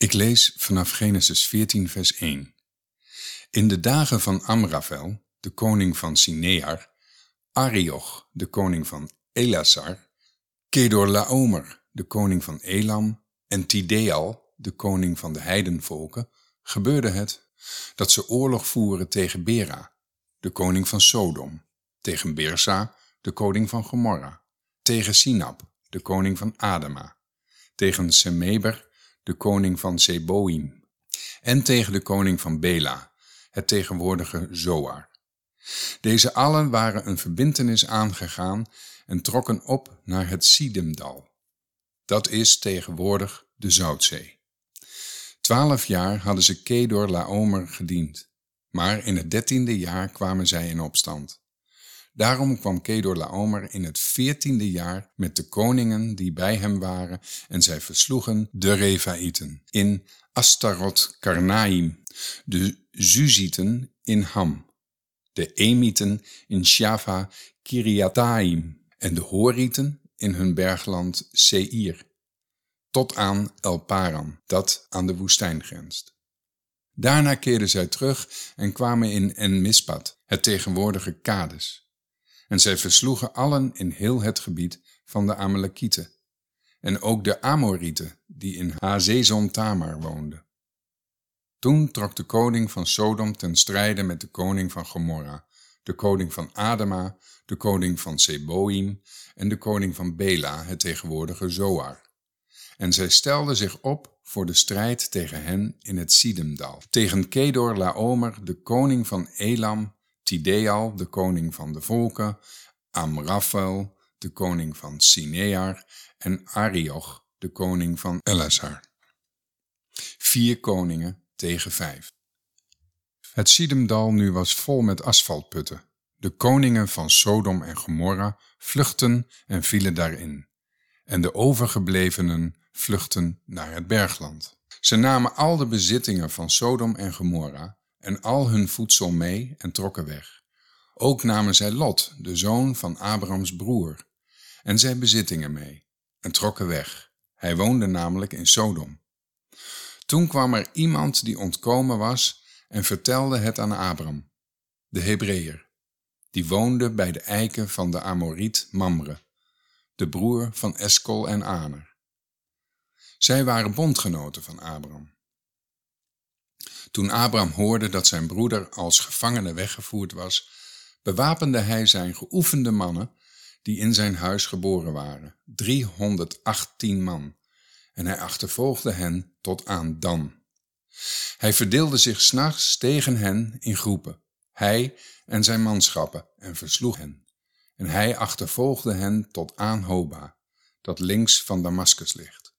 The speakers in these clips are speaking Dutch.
Ik lees vanaf Genesis 14, vers 1. In de dagen van Amravel, de koning van Sinear, Arioch, de koning van Elasar, Kedorlaomer, de koning van Elam, en Tideal, de koning van de heidenvolken, gebeurde het dat ze oorlog voeren tegen Bera, de koning van Sodom, tegen Birsa, de koning van Gomorra, tegen Sinab, de koning van Adama, tegen Semeber, de koning van Zeboim, en tegen de koning van Bela, het tegenwoordige Zoar. Deze allen waren een verbintenis aangegaan en trokken op naar het Sidemdal. Dat is tegenwoordig de Zoutzee. Twaalf jaar hadden ze Kedor Laomer gediend, maar in het dertiende jaar kwamen zij in opstand. Daarom kwam Kedor Laomer in het veertiende jaar met de koningen die bij hem waren en zij versloegen de Refaïten in Astarot Karnaim, de Zuzieten in Ham, de Emieten in Shava Kiriataim en de Horieten in hun bergland Seir, tot aan El Paran, dat aan de woestijn grenst. Daarna keerden zij terug en kwamen in En-Mispat, het tegenwoordige Kades. En zij versloegen allen in heel het gebied van de Amalekieten, en ook de Amorieten, die in Hazezon Tamar woonden. Toen trok de koning van Sodom ten strijde met de koning van Gomorra, de koning van Adama, de koning van Seboim en de koning van Bela, het tegenwoordige Zoar. En zij stelden zich op voor de strijd tegen hen in het Sidemdal, tegen Kedor Laomer, de koning van Elam, Tideal, de koning van de volken, Amraphel, de koning van Sinear, en Arioch, de koning van Elazar. Vier koningen tegen vijf. Het Sidemdal nu was vol met asfaltputten. De koningen van Sodom en Gomorra vluchtten en vielen daarin. En de overgeblevenen vluchtten naar het bergland. Ze namen al de bezittingen van Sodom en Gomorra en al hun voedsel mee en trokken weg. Ook namen zij Lot, de zoon van Abrahams broer, en zijn bezittingen mee en trokken weg. Hij woonde namelijk in Sodom. Toen kwam er iemand die ontkomen was en vertelde het aan Abram, de Hebreeër, die woonde bij de eiken van de Amoriet Mamre, de broer van Eskol en Aner. Zij waren bondgenoten van Abram. Toen Abram hoorde dat zijn broeder als gevangene weggevoerd was, bewapende hij zijn geoefende mannen die in zijn huis geboren waren, 318 man, en hij achtervolgde hen tot aan Dan. Hij verdeelde zich s'nachts tegen hen in groepen, hij en zijn manschappen, en versloeg hen. En hij achtervolgde hen tot aan Hoba, dat links van Damascus ligt.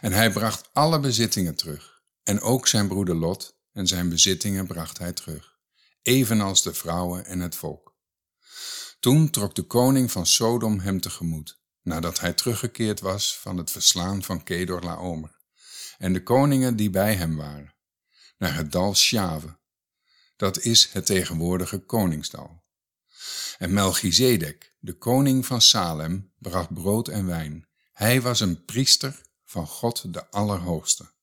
En hij bracht alle bezittingen terug, en ook zijn broeder Lot en zijn bezittingen bracht hij terug, evenals de vrouwen en het volk. Toen trok de koning van Sodom hem tegemoet, nadat hij teruggekeerd was van het verslaan van Kedor Laomer, en de koningen die bij hem waren, naar het dal Sjave, dat is het tegenwoordige koningsdal. En Melchizedek, de koning van Salem, bracht brood en wijn. Hij was een priester van God de Allerhoogste.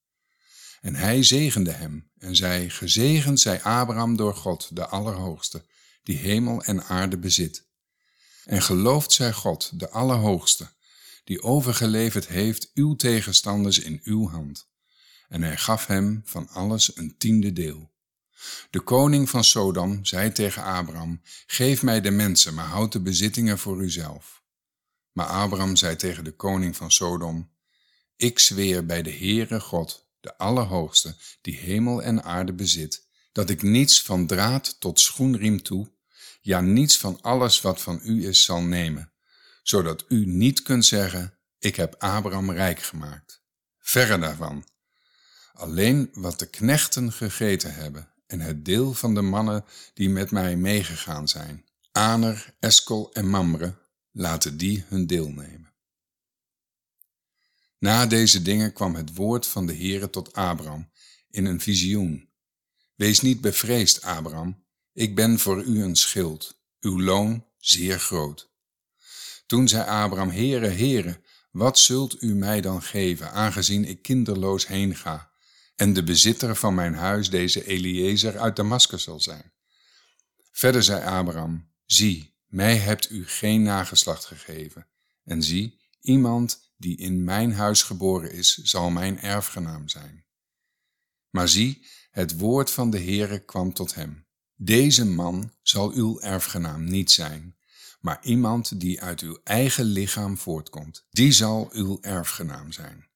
En hij zegende hem en zei, gezegend zij Abraham door God de Allerhoogste, die hemel en aarde bezit. En gelooft zij God, de Allerhoogste, die overgeleverd heeft uw tegenstanders in uw hand. En hij gaf hem van alles een tiende deel. De koning van Sodom zei tegen Abraham, geef mij de mensen, maar houd de bezittingen voor uzelf. Maar Abraham zei tegen de koning van Sodom, ik zweer bij de Heere God, de Allerhoogste, die hemel en aarde bezit, dat ik niets van draad tot schoenriem toe ja niets van alles wat van u is zal nemen, zodat u niet kunt zeggen, ik heb Abraham rijk gemaakt. Verre daarvan. Alleen wat de knechten gegeten hebben en het deel van de mannen die met mij meegegaan zijn, Aner, Eskel en Mamre, laten die hun deel nemen. Na deze dingen kwam het woord van de Heere tot Abraham in een visioen. Wees niet bevreesd, Abraham, ik ben voor u een schild, uw loon zeer groot. Toen zei Abraham, Heere, Heere, wat zult u mij dan geven, aangezien ik kinderloos heen ga, en de bezitter van mijn huis deze Eliezer uit Damascus zal zijn? Verder zei Abraham, zie, mij hebt u geen nageslacht gegeven, en zie, iemand die in mijn huis geboren is, zal mijn erfgenaam zijn. Maar zie, het woord van de Heere kwam tot hem. Deze man zal uw erfgenaam niet zijn, maar iemand die uit uw eigen lichaam voortkomt, die zal uw erfgenaam zijn.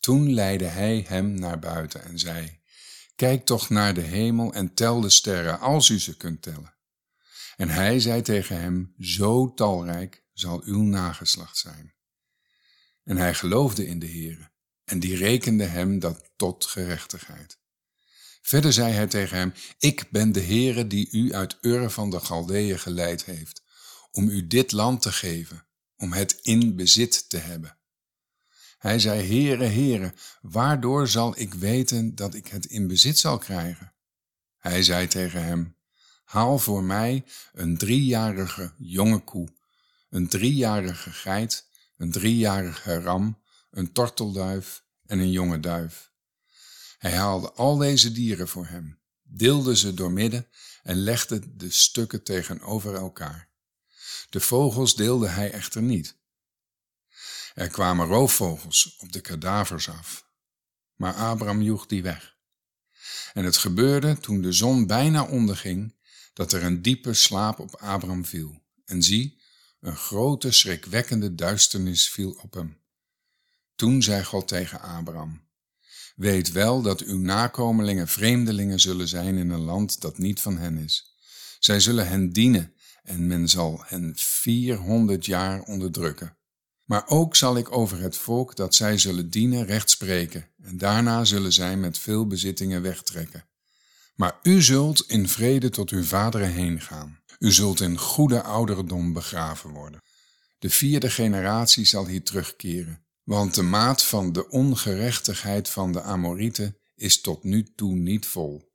Toen leidde hij hem naar buiten en zei, Kijk toch naar de hemel en tel de sterren, als u ze kunt tellen. En hij zei tegen hem, Zo talrijk zal uw nageslacht zijn. En hij geloofde in de Heere, en die rekende hem dat tot gerechtigheid. Verder zei hij tegen hem, Ik ben de Heere die u uit Ur van de Galdeeën geleid heeft, om u dit land te geven, om het in bezit te hebben. Hij zei, Heere, Heere, waardoor zal ik weten dat ik het in bezit zal krijgen? Hij zei tegen hem, Haal voor mij een driejarige jonge koe, een driejarige geit, een driejarige ram, een tortelduif en een jonge duif. Hij haalde al deze dieren voor hem, deelde ze doormidden en legde de stukken tegenover elkaar. De vogels deelde hij echter niet. Er kwamen roofvogels op de kadavers af, maar Abraham joeg die weg. En het gebeurde toen de zon bijna onderging, dat er een diepe slaap op Abraham viel. En zie, een grote, schrikwekkende duisternis viel op hem. Toen zei God tegen Abraham, Weet wel dat uw nakomelingen vreemdelingen zullen zijn in een land dat niet van hen is. Zij zullen hen dienen en men zal hen vierhonderd jaar onderdrukken. Maar ook zal ik over het volk dat zij zullen dienen recht spreken, en daarna zullen zij met veel bezittingen wegtrekken. Maar u zult in vrede tot uw vaderen heen gaan. U zult in goede ouderdom begraven worden. De vierde generatie zal hier terugkeren, want de maat van de ongerechtigheid van de Amorieten is tot nu toe niet vol.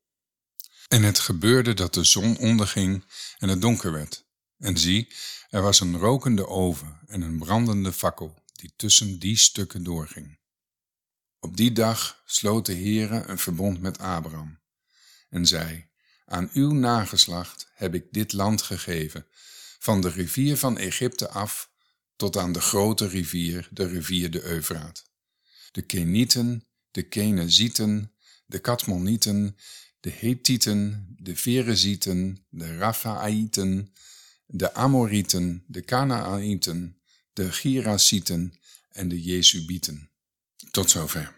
En het gebeurde dat de zon onderging en het donker werd. En zie, er was een rokende oven en een brandende fakkel die tussen die stukken doorging. Op die dag sloot de Heere een verbond met Abraham en zei, aan uw nageslacht heb ik dit land gegeven, van de rivier van Egypte af tot aan de grote rivier, de rivier de Eufraat. De Kenieten, de Kenezieten, de Katmonieten, de Hethieten, de Ferezieten, de Raphaïten, de Amorieten, de Kanaanieten, de Girasieten en de Jezubieten. Tot zover.